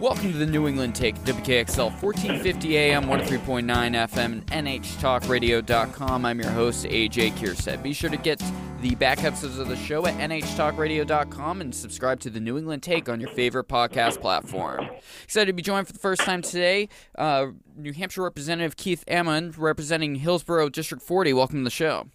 Welcome to the New England Take, WKXL 1450 AM, 103.9 FM, and NHTalkRadio.com. I'm your host, AJ Kierstead. Be sure to get the back episodes of the show at NHTalkRadio.com and subscribe to the New England Take on your favorite podcast platform. Excited to be joined for the first time today, uh, New Hampshire Representative Keith Ammon, representing Hillsborough District 40. Welcome to the show.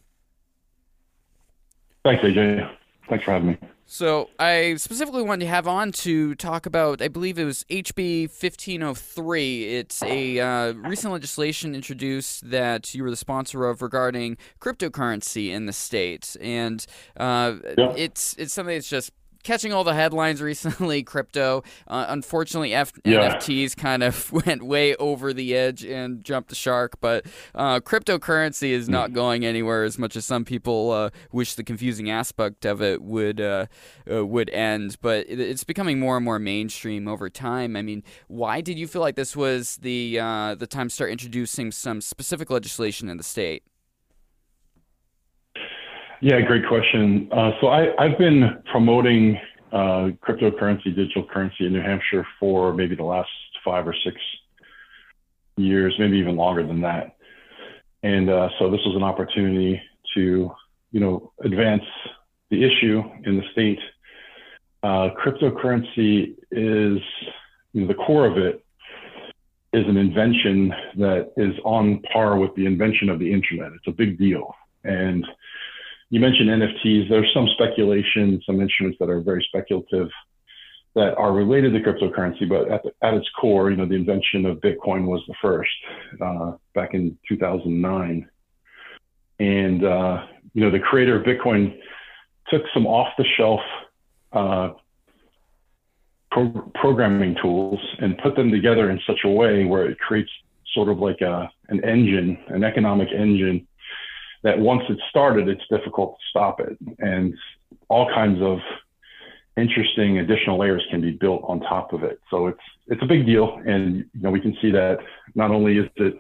Thanks, AJ. Thanks for having me. So I specifically wanted to have on to talk about, I believe it was HB 1503. It's a uh, recent legislation introduced that you were the sponsor of regarding cryptocurrency in the state, and uh, yeah. it's it's something that's just catching all the headlines recently. Crypto, uh, unfortunately, F- yeah. NFTs kind of went way over the edge and jumped the shark. But uh, cryptocurrency is not mm. going anywhere as much as some people uh, wish the confusing aspect of it would uh, uh, would end. But it, it's becoming more and more mainstream over time. I mean, why did you feel like this was the uh, the time to start introducing some specific legislation in the state? Yeah, great question. Uh, so I, have been promoting uh, cryptocurrency, digital currency in New Hampshire for maybe the last five or six years, maybe even longer than that. And uh, so this was an opportunity to, you know, advance the issue in the state. Uh, cryptocurrency is you know, the core of it is an invention that is on par with the invention of the internet. It's a big deal, and you mentioned NFTs. There's some speculation, some instruments that are very speculative that are related to cryptocurrency, but at, the, at its core, you know, the invention of Bitcoin was the first uh, back in 2009. And, uh, you know, the creator of Bitcoin took some off the shelf uh, pro- programming tools and put them together in such a way where it creates sort of like a, an engine, an economic engine that once it's started, it's difficult to stop it. And all kinds of interesting additional layers can be built on top of it. So it's it's a big deal, and you know we can see that not only is it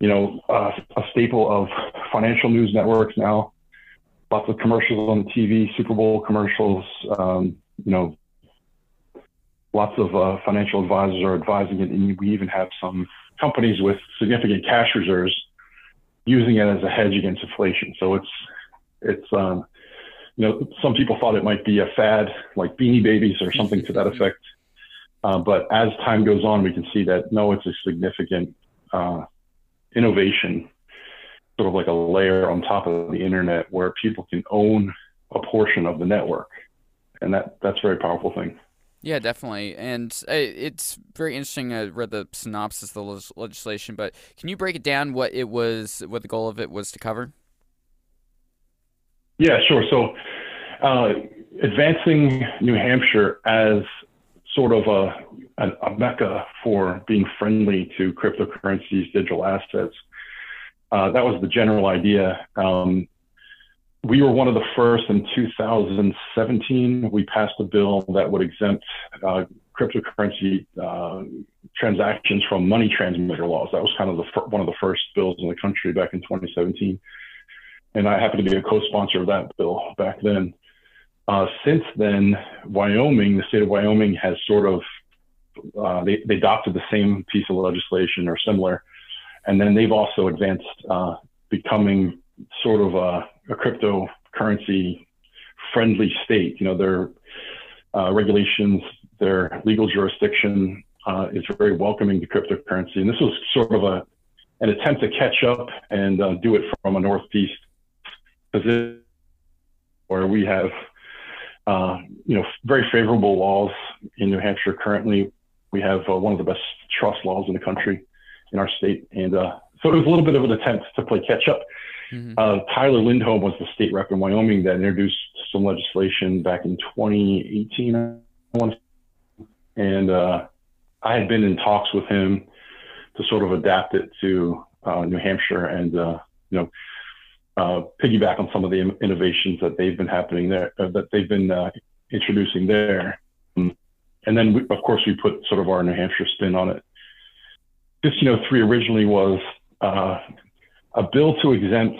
you know a staple of financial news networks now, lots of commercials on the TV, Super Bowl commercials, um, you know. Lots of uh, financial advisors are advising it, and we even have some companies with significant cash reserves using it as a hedge against inflation. So it's it's um, you know some people thought it might be a fad like Beanie Babies or something to that effect. Uh, but as time goes on, we can see that no, it's a significant uh, innovation, sort of like a layer on top of the internet where people can own a portion of the network, and that that's a very powerful thing. Yeah, definitely, and uh, it's very interesting. I read the synopsis of the legislation, but can you break it down? What it was, what the goal of it was to cover? Yeah, sure. So, uh, advancing New Hampshire as sort of a, a, a, mecca for being friendly to cryptocurrencies, digital assets. Uh, that was the general idea. Um, we were one of the first in 2017. We passed a bill that would exempt uh, cryptocurrency uh, transactions from money transmitter laws. That was kind of the fir- one of the first bills in the country back in 2017. And I happened to be a co-sponsor of that bill back then. Uh, since then, Wyoming, the state of Wyoming, has sort of uh, they, they adopted the same piece of legislation or similar, and then they've also advanced, uh, becoming sort of a, a cryptocurrency friendly state. You know, their uh, regulations, their legal jurisdiction uh, is very welcoming to cryptocurrency. And this was sort of a an attempt to catch up and uh, do it from a northeast position where we have, uh, you know, very favorable laws in New Hampshire currently. We have uh, one of the best trust laws in the country in our state, and uh, so it was a little bit of an attempt to play catch up. Mm-hmm. Uh, Tyler Lindholm was the state rep in Wyoming that introduced some legislation back in 2018, and uh, I had been in talks with him to sort of adapt it to uh, New Hampshire and uh, you know uh, piggyback on some of the innovations that they've been happening there uh, that they've been introducing there. And then, we, of course, we put sort of our New Hampshire spin on it. This, you know, three originally was uh, a bill to exempt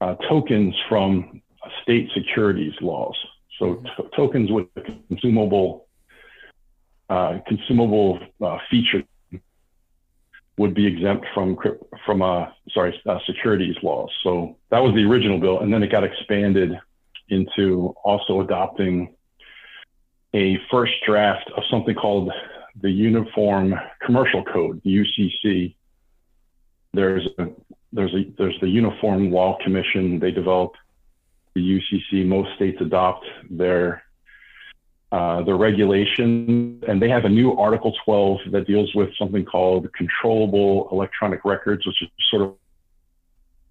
uh, tokens from state securities laws. So mm-hmm. tokens with consumable uh, consumable uh, feature would be exempt from from uh, sorry uh, securities laws. So that was the original bill, and then it got expanded into also adopting a first draft of something called the Uniform Commercial Code, the UCC. There's a there's a there's the Uniform Law Commission. They develop the UCC. Most states adopt their uh, the regulation, and they have a new Article 12 that deals with something called controllable electronic records, which is sort of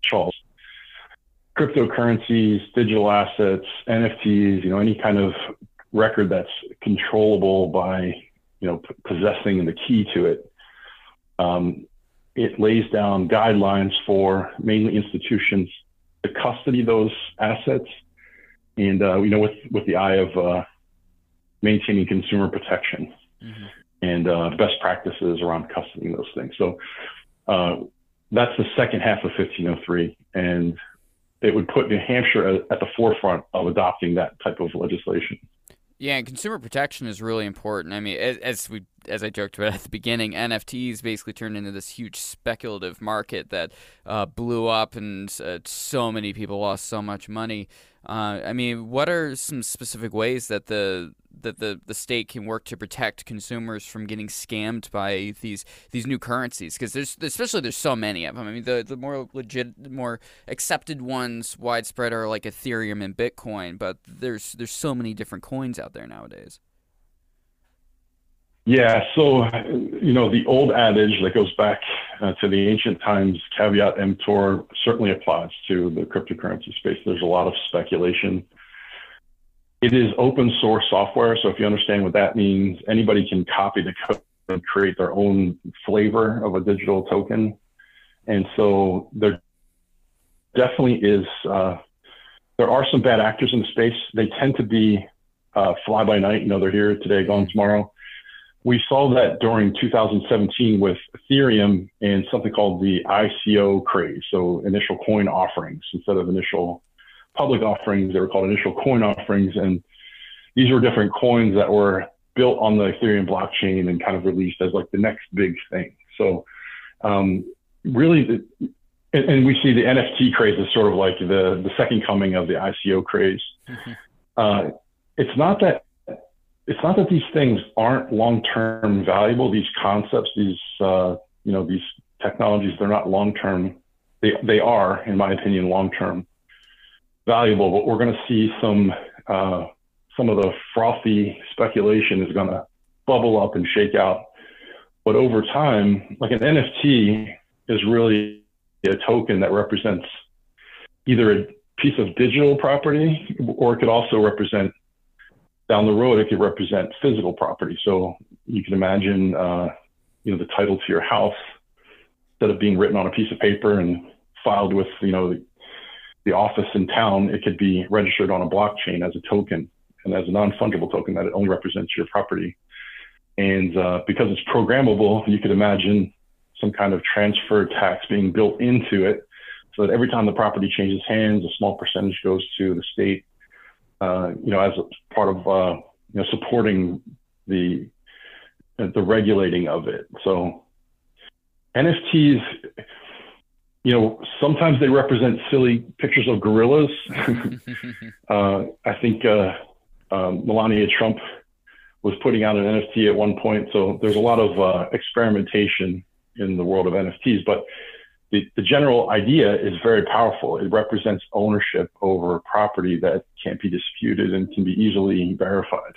Charles. Cryptocurrencies, digital assets, NFTs, you know, any kind of record that's controllable by, you know, p- possessing the key to it. Um, it lays down guidelines for mainly institutions to custody those assets, and uh, you know, with with the eye of uh, maintaining consumer protection mm-hmm. and uh, best practices around custodying those things. So uh, that's the second half of 1503, and it would put New Hampshire at, at the forefront of adopting that type of legislation. Yeah, and consumer protection is really important. I mean, as, as, we as I joked about at the beginning, NFTs basically turned into this huge speculative market that uh, blew up, and uh, so many people lost so much money. Uh, I mean, what are some specific ways that the that the, the state can work to protect consumers from getting scammed by these these new currencies because there's especially there's so many of them. I mean the the more legit more accepted ones widespread are like Ethereum and Bitcoin, but there's there's so many different coins out there nowadays. Yeah, so you know the old adage that goes back uh, to the ancient times, caveat emptor, certainly applies to the cryptocurrency space. There's a lot of speculation it is open source software. So if you understand what that means, anybody can copy the code and create their own flavor of a digital token. And so there definitely is, uh, there are some bad actors in the space. They tend to be uh, fly by night. You know, they're here today, gone tomorrow. We saw that during 2017 with Ethereum and something called the ICO craze. So initial coin offerings instead of initial public offerings. They were called initial coin offerings. And these were different coins that were built on the Ethereum blockchain and kind of released as like the next big thing. So, um, really, the, and, and, we see the NFT craze as sort of like the, the second coming of the ICO craze. Mm-hmm. Uh, it's not that it's not that these things aren't long-term valuable. These concepts, these uh, you know, these technologies, they're not long-term. They they are, in my opinion, long-term valuable, but we're going to see some uh, some of the frothy speculation is going to bubble up and shake out. But over time, like an NFT is really a token that represents either a piece of digital property or it could also represent down the road, it could represent physical property. So you can imagine, uh, you know, the title to your house instead of being written on a piece of paper and filed with, you know, the office in town, it could be registered on a blockchain as a token and as a non-fungible token that it only represents your property. And uh, because it's programmable, you could imagine some kind of transfer tax being built into it so that every time the property changes hands, a small percentage goes to the state, uh, you know, as a part of, uh, you know, supporting the, the regulating of it. So NFTs, you know, sometimes they represent silly pictures of gorillas. uh, I think uh, um, Melania Trump was putting out an NFT at one point. So there's a lot of uh, experimentation in the world of NFTs, but the, the general idea is very powerful. It represents ownership over property that can't be disputed and can be easily verified.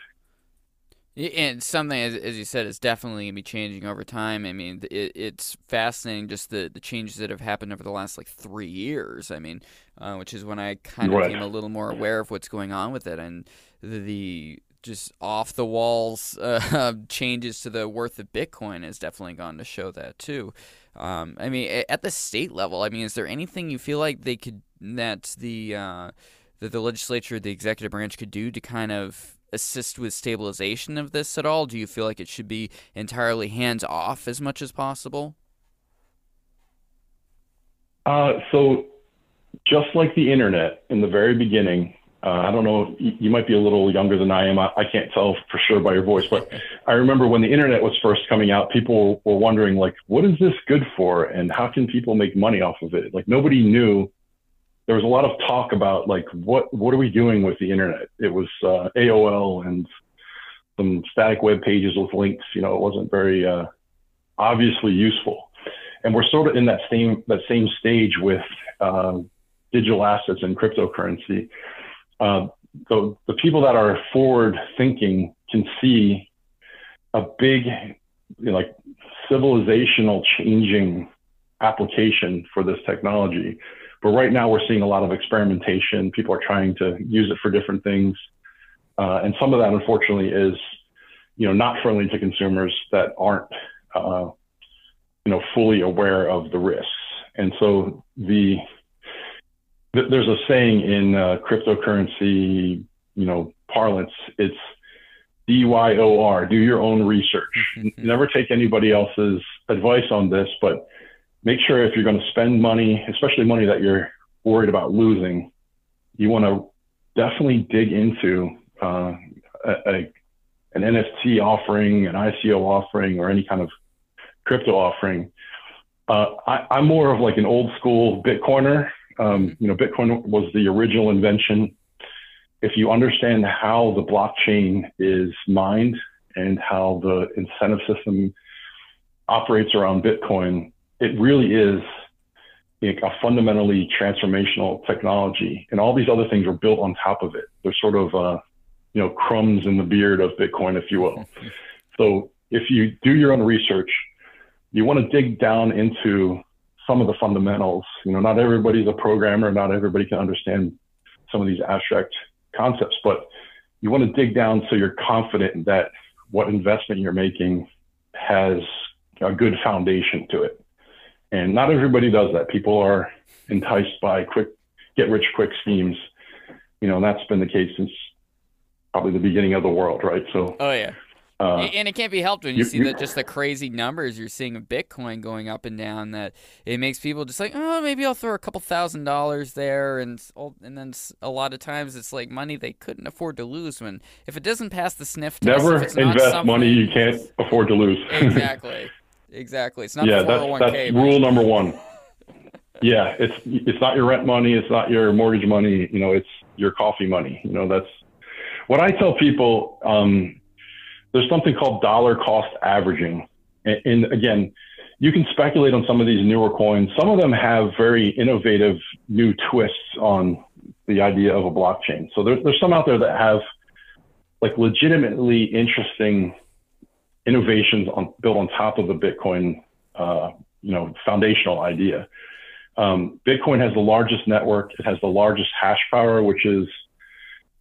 And something, as, you said, is definitely going to be changing over time. I mean, it, it's fascinating just the, the changes that have happened over the last like three years. I mean, uh, which is when I kind of right. became a little more aware of what's going on with it and the, the just off the walls uh, changes to the worth of Bitcoin has definitely gone to show that too. Um, I mean, at the state level, I mean, is there anything you feel like they could that the uh, that the legislature, the executive branch could do to kind of assist with stabilization of this at all? Do you feel like it should be entirely hands off as much as possible? Uh, so, just like the internet in the very beginning, Uh, I don't know, you might be a little younger than I am. I, I can't tell for sure by your voice, but I remember when the internet was first coming out, people were wondering, like, what is this good for? And how can people make money off of it? Like, nobody knew. There was a lot of talk about, like, what, what are we doing with the internet? It was uh, AOL and some static web pages with links. You know, it wasn't very uh, obviously useful. And we're sort of in that same, that same stage with uh, digital assets and cryptocurrency uh, the, the people that are forward thinking can see a big, you know, like civilizational changing application for this technology. But right now we're seeing a lot of experimentation. People are trying to use it for different things. Uh, and some of that, unfortunately, is, you know, not friendly to consumers that aren't, uh, you know, fully aware of the risks. And so the there's a saying in uh, cryptocurrency, you know, parlance. It's DYOR, do your own research. Mm-hmm. Never take anybody else's advice on this, but make sure if you're going to spend money, especially money that you're worried about losing, you want to definitely dig into uh, a, a, an NFT offering, an ICO offering, or any kind of crypto offering. Uh, I, I'm more of like an old school Bitcoiner. Um, mm-hmm. you know, Bitcoin was the original invention. If you understand how the blockchain is mined and how the incentive system operates around Bitcoin, it really is a fundamentally transformational technology. And all these other things are built on top of it. They're sort of, uh, you know, crumbs in the beard of Bitcoin, if you will. so if you do your own research, you want to dig down into some of the fundamentals. You know, not everybody's a programmer, not everybody can understand some of these abstract concepts, but you want to dig down so you're confident that what investment you're making has a good foundation to it. And not everybody does that. People are enticed by quick, get rich quick schemes. You know, and that's been the case since probably the beginning of the world, right? So, oh yeah, uh, and it can't be helped when you, you see that just the crazy numbers you're seeing of Bitcoin going up and down. That it makes people just like, oh, maybe I'll throw a couple thousand dollars there, and and then a lot of times it's like money they couldn't afford to lose. When if it doesn't pass the sniff test, never invest money you can't afford to lose. exactly, exactly. It's not yeah, that's, that's rule number one. yeah, it's it's not your rent money, it's not your mortgage money. You know, it's your coffee money. You know, that's what I tell people. Um, there's something called dollar cost averaging. And, and, again, you can speculate on some of these newer coins. Some of them have very innovative new twists on the idea of a blockchain. So there's, there's some out there that have like legitimately interesting innovations on, built on top of the Bitcoin, uh, you know, foundational idea. Um, Bitcoin has the largest network. It has the largest hash power, which is,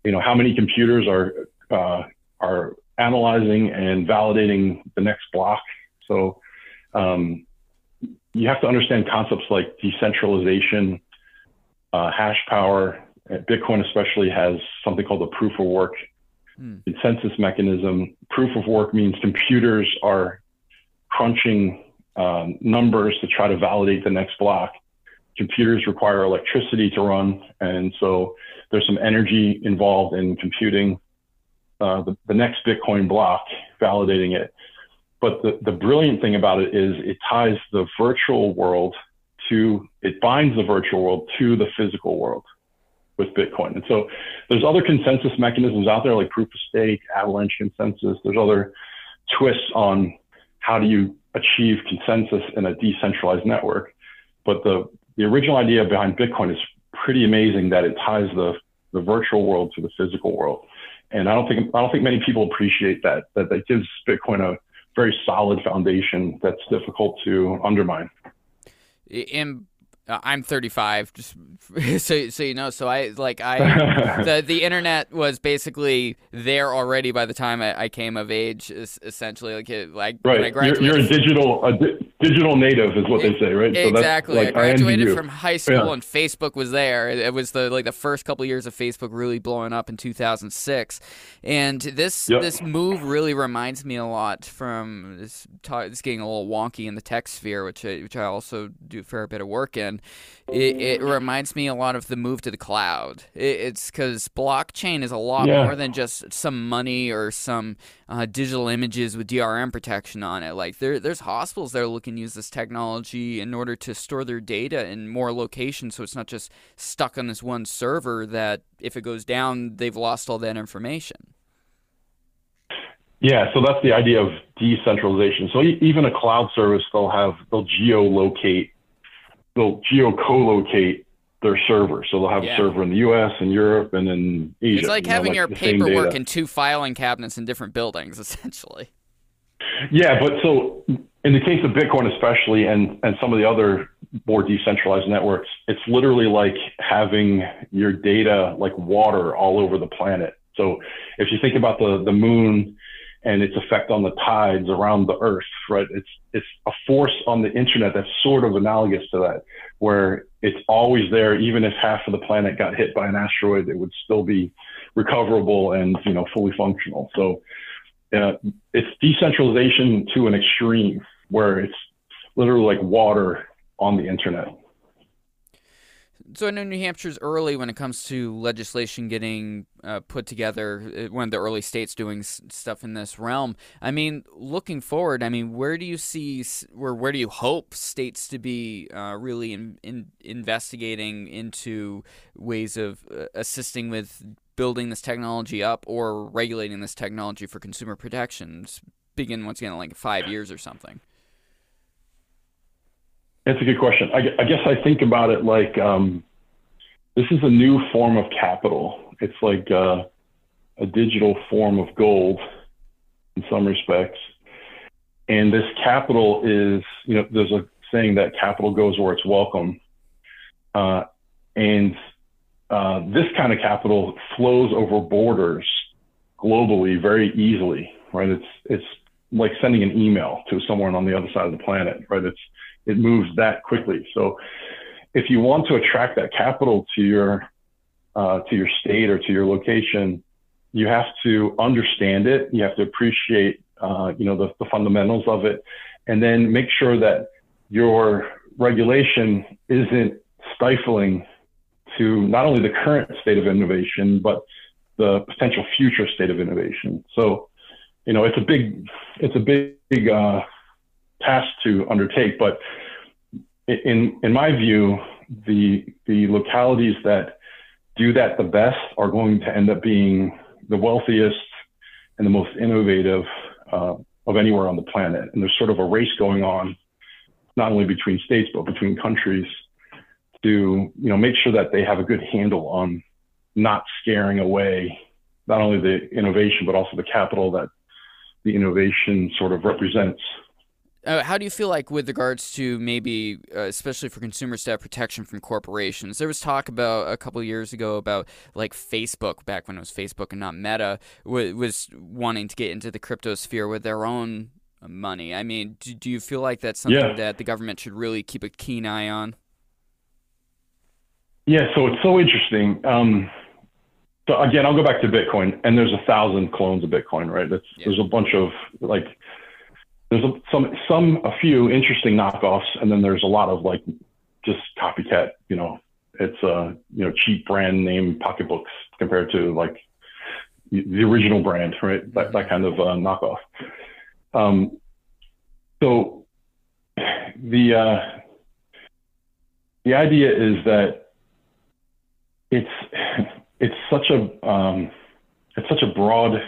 you know, how many computers are uh, are analyzing and validating the next block. So um, you have to understand concepts like decentralization, uh, hash power. Bitcoin especially has something called the proof of work mm. consensus mechanism. Proof of work means computers are crunching um, numbers to try to validate the next block. Computers require electricity to run, and so there's some energy involved in computing uh, the, the next Bitcoin block, validating it. But the, the brilliant thing about it is it ties the virtual world to, it binds the virtual world to the physical world with Bitcoin. And so there's other consensus mechanisms out there like proof of stake, avalanche consensus. There's other twists on how do you achieve consensus in a decentralized network. But the, the original idea behind Bitcoin is pretty amazing that it ties the, the virtual world to the physical world and I don't think I don't think many people appreciate that that that gives Bitcoin a very solid foundation that's difficult to undermine. And uh, I'm 35, just so so you know. So I like I the the internet was basically there already by the time I, I came of age. Essentially, like it, like right. You're, you're, a digital a, digital native is what they say, right? Exactly. So like, I graduated I from high school yeah. and Facebook was there. It was the like the first couple of years of Facebook really blowing up in 2006, and this yep. this move really reminds me a lot from this. It's getting a little wonky in the tech sphere, which I, which I also do a fair bit of work in. It, it reminds me a lot of the move to the cloud. It, it's because blockchain is a lot yeah. more than just some money or some uh, digital images with DRM protection on it. Like there, there's hospitals that are looking to use this technology in order to store their data in more locations, so it's not just stuck on this one server. That if it goes down, they've lost all that information. Yeah, so that's the idea of decentralization. So even a cloud service, they'll have they'll geolocate, they'll geo co-locate their server. So they'll have yeah. a server in the U.S. and Europe and in Asia. It's like you having know, like your paperwork in two filing cabinets in different buildings, essentially. Yeah, but so in the case of Bitcoin, especially, and and some of the other more decentralized networks, it's literally like having your data like water all over the planet. So if you think about the the moon and its effect on the tides around the Earth, right? It's it's a force on the internet that's sort of analogous to that, where it's always there. Even if half of the planet got hit by an asteroid, it would still be recoverable and you know fully functional. So uh, it's decentralization to an extreme, where it's literally like water on the internet so I know New Hampshire's early when it comes to legislation getting uh, put together. Uh, one of the early states doing stuff in this realm. I mean, looking forward, I mean, where do you see, where where do you hope states to be uh, really in, in investigating into ways of uh, assisting with building this technology up or regulating this technology for consumer protections? Begin once again, like five years or something. That's a good question. I, I guess I think about it like um, this is a new form of capital. It's like uh, a digital form of gold in some respects. And this capital is, you know, there's a saying that capital goes where it's welcome. Uh, and uh, this kind of capital flows over borders globally very easily, right? It's, it's like sending an email to someone on the other side of the planet, right? It's, it moves that quickly. So if you want to attract that capital to your uh, to your state or to your location, you have to understand it. You have to appreciate uh, you know the, the fundamentals of it, and then make sure that your regulation isn't stifling to not only the current state of innovation but the potential future state of innovation. So, you know, it's a big it's a big, big uh, task to undertake. But in in my view, the the localities that do that the best are going to end up being the wealthiest and the most innovative uh, of anywhere on the planet. And there's sort of a race going on, not only between states but between countries, to you know make sure that they have a good handle on not scaring away not only the innovation but also the capital that the innovation sort of represents. Uh, how do you feel like with regards to maybe, uh, especially for consumers to have protection from corporations? There was talk about a couple years ago about like Facebook, back when it was Facebook and not Meta, w- was wanting to get into the crypto sphere with their own money. I mean, do, do you feel like that's something yeah. that the government should really keep a keen eye on? Yeah, so it's so interesting. Um, so again, I'll go back to Bitcoin, and there's a thousand clones of Bitcoin, right? That's, yeah. There's a bunch of like there's a, some some a few interesting knockoffs, and then there's a lot of like just copycat. You know, it's uh you know cheap brand name pocketbooks compared to like the original brand, right? That that kind of uh, knockoff. Um, so the uh, the idea is that it's it's such a um, it's such a broad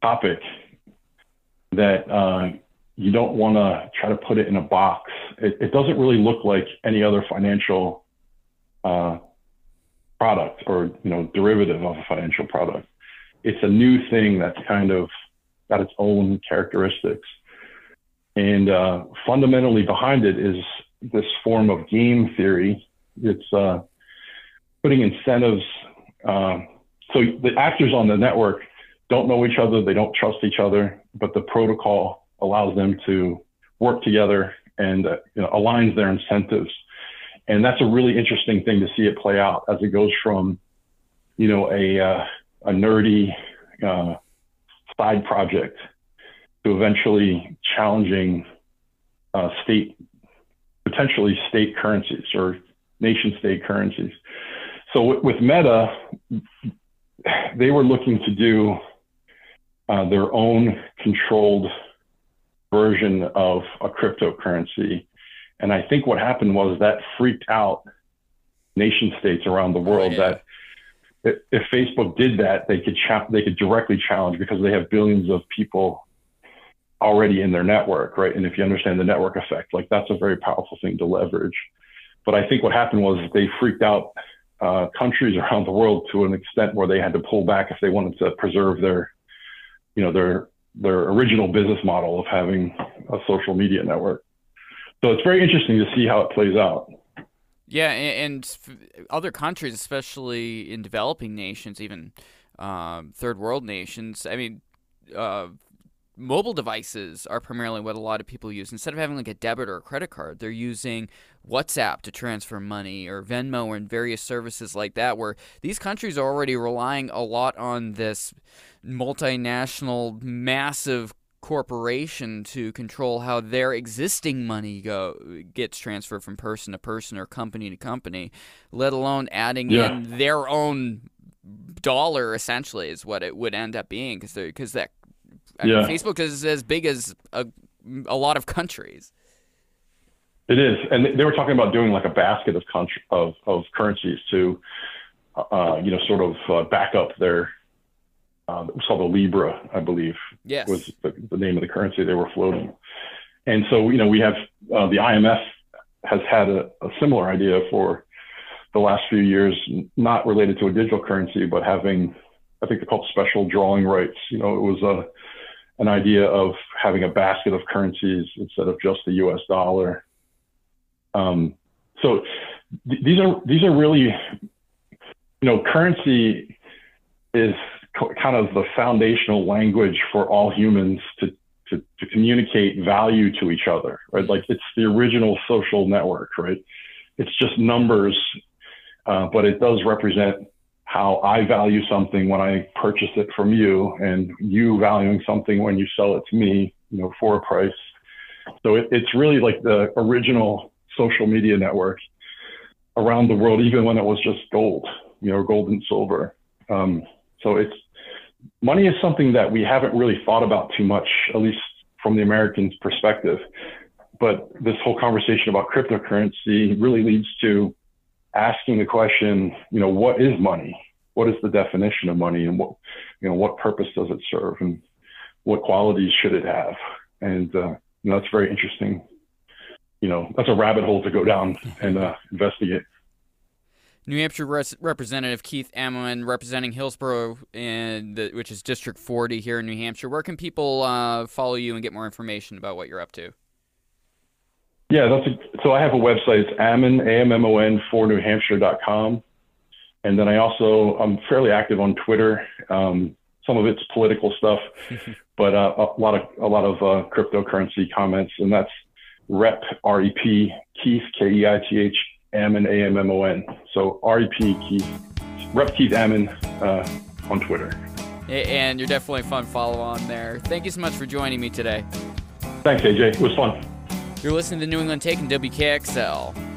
topic that uh, you don't want to try to put it in a box. It, it, doesn't really look like any other financial uh, product or you know derivative of a financial product. It's a new thing that's kind of got its own characteristics, and uh, fundamentally behind it is this form of game theory. It's uh, putting incentives. Uh, so the actors on the network don't know each other, they don't trust each other, but the protocol allows them to work together and uh, you know, aligns their incentives. And that's a really interesting thing to see it play out as it goes from, you know, a uh, a nerdy uh, side project to eventually challenging uh, state, potentially state currencies or nation state currencies. So with, with Meta, they were looking to do uh, their own controlled version of a cryptocurrency. And I think what happened was that freaked out nation states around the world oh, yeah. that if Facebook did that, they could cha- they could directly challenge because they have billions of people already in their network, right? And if you understand the network effect, like that's a very powerful thing to leverage. But I think what happened was they freaked out uh, countries around the world to an extent where they had to pull back if they wanted to preserve their, you know, their their original business model of having a social media network. So it's very interesting to see how it plays out. Yeah, and, other countries, especially in developing nations, even uh, third world nations. I mean, uh, mobile devices are primarily what a lot of people use. Instead of having like a debit or a credit card, they're using WhatsApp to transfer money or Venmo and various services like that, where these countries are already relying a lot on this multinational, massive corporation to control how their existing money go gets transferred from person to person or company to company, let alone adding yeah. in their own dollar essentially is what it would end up being because because that I yeah. mean, Facebook is as big as a, a lot of countries. It is, and they were talking about doing like a basket of country, of, of currencies to, uh, you know, sort of uh, back up their. Uh, it was called the Libra, I believe. Yes. Was the, the, name of the currency they were floating, and so you know we have uh, the IMF has had a, a similar idea for the last few years, not related to a digital currency, but having I think they're called special drawing rights. You know, it was a an idea of having a basket of currencies instead of just the U.S. dollar. Um, so th- these are these are really, you know, currency is kind of the foundational language for all humans to, to to communicate value to each other, right? Like it's the original social network, right? It's just numbers, uh, but it does represent how I value something when I purchase it from you and you valuing something when you sell it to me, you know, for a price. So it, it's really like the original social media network around the world, even when it was just gold, you know, gold and silver. Um, so it's money is something that we haven't really thought about too much, at least from the Americans' perspective. But this whole conversation about cryptocurrency really leads to asking the question, you know, what is money? What is the definition of money, and what, you know, what purpose does it serve, and what qualities should it have? And uh, you know, that's very interesting. You know, that's a rabbit hole to go down and uh, investigate. New Hampshire Res- Representative Keith Ammon representing Hillsborough, the, which is District 40 here in New Hampshire. Where can people uh, follow you and get more information about what you're up to? Yeah, that's a, so I have a website. It's Ammon, A-M-M-O-N, for New Hampshire.com. And then I also, I'm fairly active on Twitter. Um, some of it's political stuff, but uh, a lot of, a lot of uh, cryptocurrency comments. And that's rep, R-E-P, Keith, K-E-I-T-H, Ammon, A-M-M-O-N. So R-E-P, Keith, rep Keith Ammon uh, on Twitter. And you're definitely a fun follow on there. Thank you so much for joining me today. Thanks, AJ. It was fun. You're listening to New England Take and WKXL.